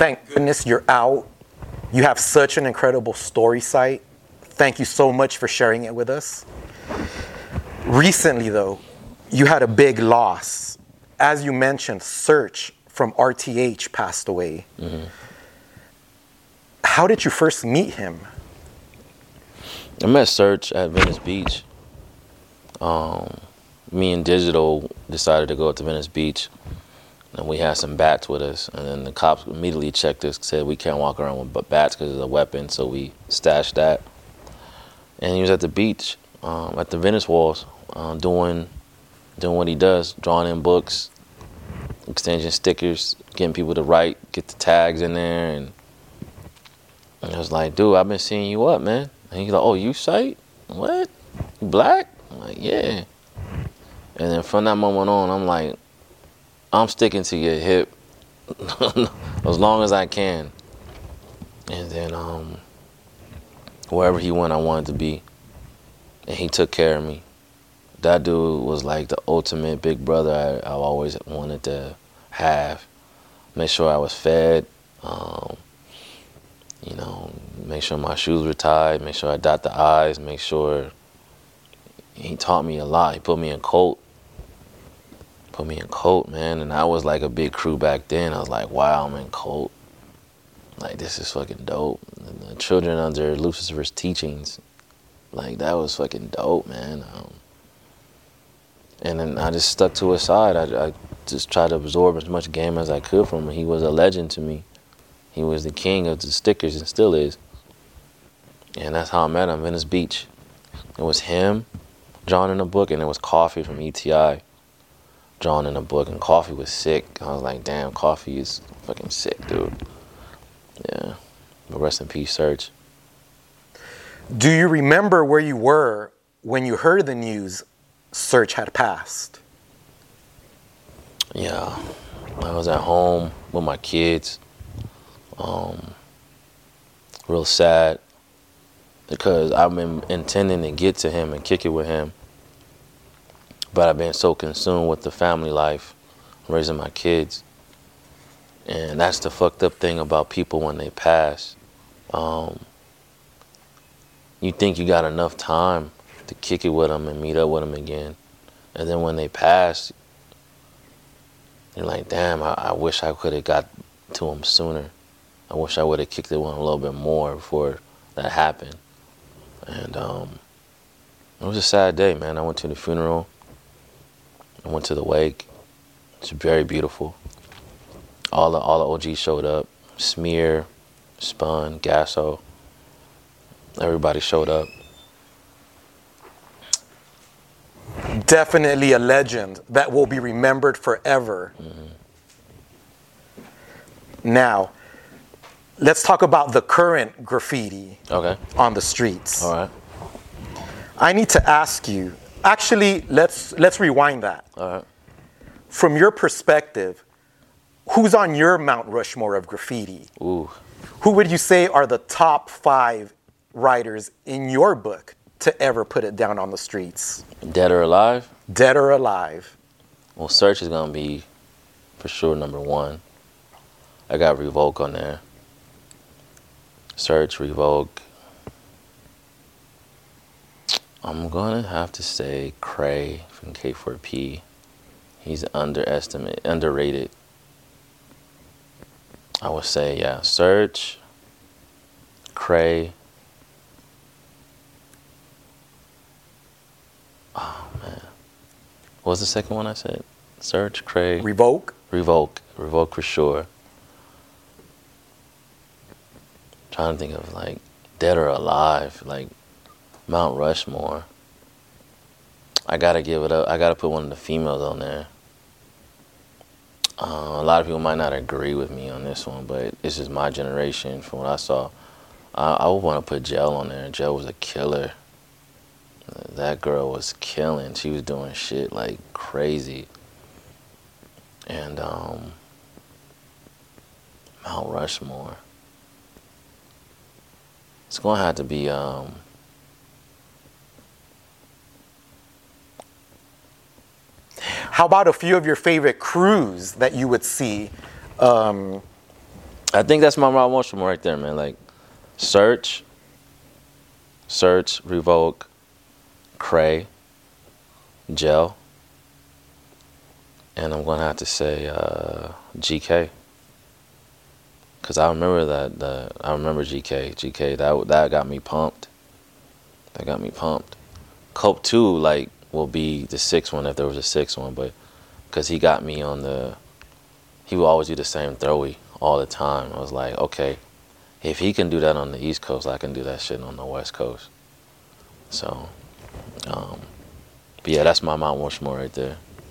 thank goodness you're out. You have such an incredible story Sight. Thank you so much for sharing it with us. Recently, though, you had a big loss. As you mentioned, Serch from RTH passed away. How did you first meet him? I met Serch at Venice Beach. Um, me and Digital decided to go up to Venice Beach, and we had some bats with us. And then the cops immediately checked us, said we can't walk around with bats because it's a weapon, so we stashed that. And he was at the beach, um, at the Venice Walls, uh, doing doing what he does, drawing in books, exchanging stickers, getting people to write, get the tags in there, and, and I was like, dude, I've been seeing you up, man. And he's like, oh, you sight? What? You black? I'm like, yeah. And then from that moment on, I'm like, I'm sticking to your hip as long as I can. And then um, wherever he went, I wanted to be. And he took care of me. That dude was like the ultimate big brother I, I always wanted to have. Make sure I was fed. Um, you know, make sure my shoes were tied, make sure I dot the I's, make sure he taught me a lot. He put me in Colt. Put me in Colt, man. And I was like a big crew back then. I was like, wow, I'm in Colt. Like, this is fucking dope. And the children under Lucifer's teachings, like, that was fucking dope, man. Um, and then I just stuck to his side. I, I just tried to absorb as much game as I could from him. He was a legend to me. He was the king of the stickers and still is. And that's how I met him, Venice Beach. It was him drawing in a book, and it was Coffee from ETI drawing in a book. And Coffee was sick. I was like, damn, Coffee is fucking sick, dude. Yeah. But rest in peace, Serch. Do you remember where you were when you heard the news Serch had passed? Yeah. I was at home with my kids. Um, real sad because I've been intending to get to him and kick it with him. But I've been so consumed with the family life, raising my kids. And that's the fucked up thing about people when they pass. Um, you think you got enough time to kick it with them and meet up with them again. And then when they pass, you're like, damn, I, I wish I could have got to them sooner. I wish I would have kicked it with him a little bit more before that happened. And um, it was a sad day, man. I went to the funeral. I went to the wake. It's very beautiful. All the all the OGs showed up. Smear, Spun, Gasso. Everybody showed up. Definitely a legend that will be remembered forever. Mm-hmm. Now, let's talk about the current graffiti Okay. on the streets. All right. I need to ask you. Actually, let's let's rewind that. All right. From your perspective, who's on your Mount Rushmore of graffiti? Ooh. Who would you say are the top five writers in your book to ever put it down on the streets, Dead or alive? dead or alive? Well, Serch is gonna be for sure number one. I got Revok on there. Serch, Revok. I'm gonna have to say Cray from K4P. He's underestimated, underrated. I would say yeah, Serch, Cray. Oh man, what was the second one I said? Serch, Cray. Revok. Revok. Revok for sure. Trying to think of like dead or alive, like Mount Rushmore. I gotta give it up. I gotta put one of the females on there. Uh, a lot of people might not agree with me on this one, but this is my generation from what I saw. I, I would want to put Gel on there. Gel was a killer. That girl was killing. She was doing shit like crazy and um, Mount Rushmore. It's gonna have to be um, How about a few of your favorite crews that you would see um, I think that's my Mount Rushmore right there, man. Like, Serch, Serch, Revok, cray, gel, and I'm gonna have to say uh, GK. Cause I remember that the I remember GK GK that that got me pumped. That got me pumped. Cope2 like will be the sixth one if there was a sixth one, but because he got me on the he would always do the same throwy all the time. I was like, okay, if he can do that on the East Coast, I can do that shit on the West Coast. So, um, but yeah, that's my Mount Rushmore right there.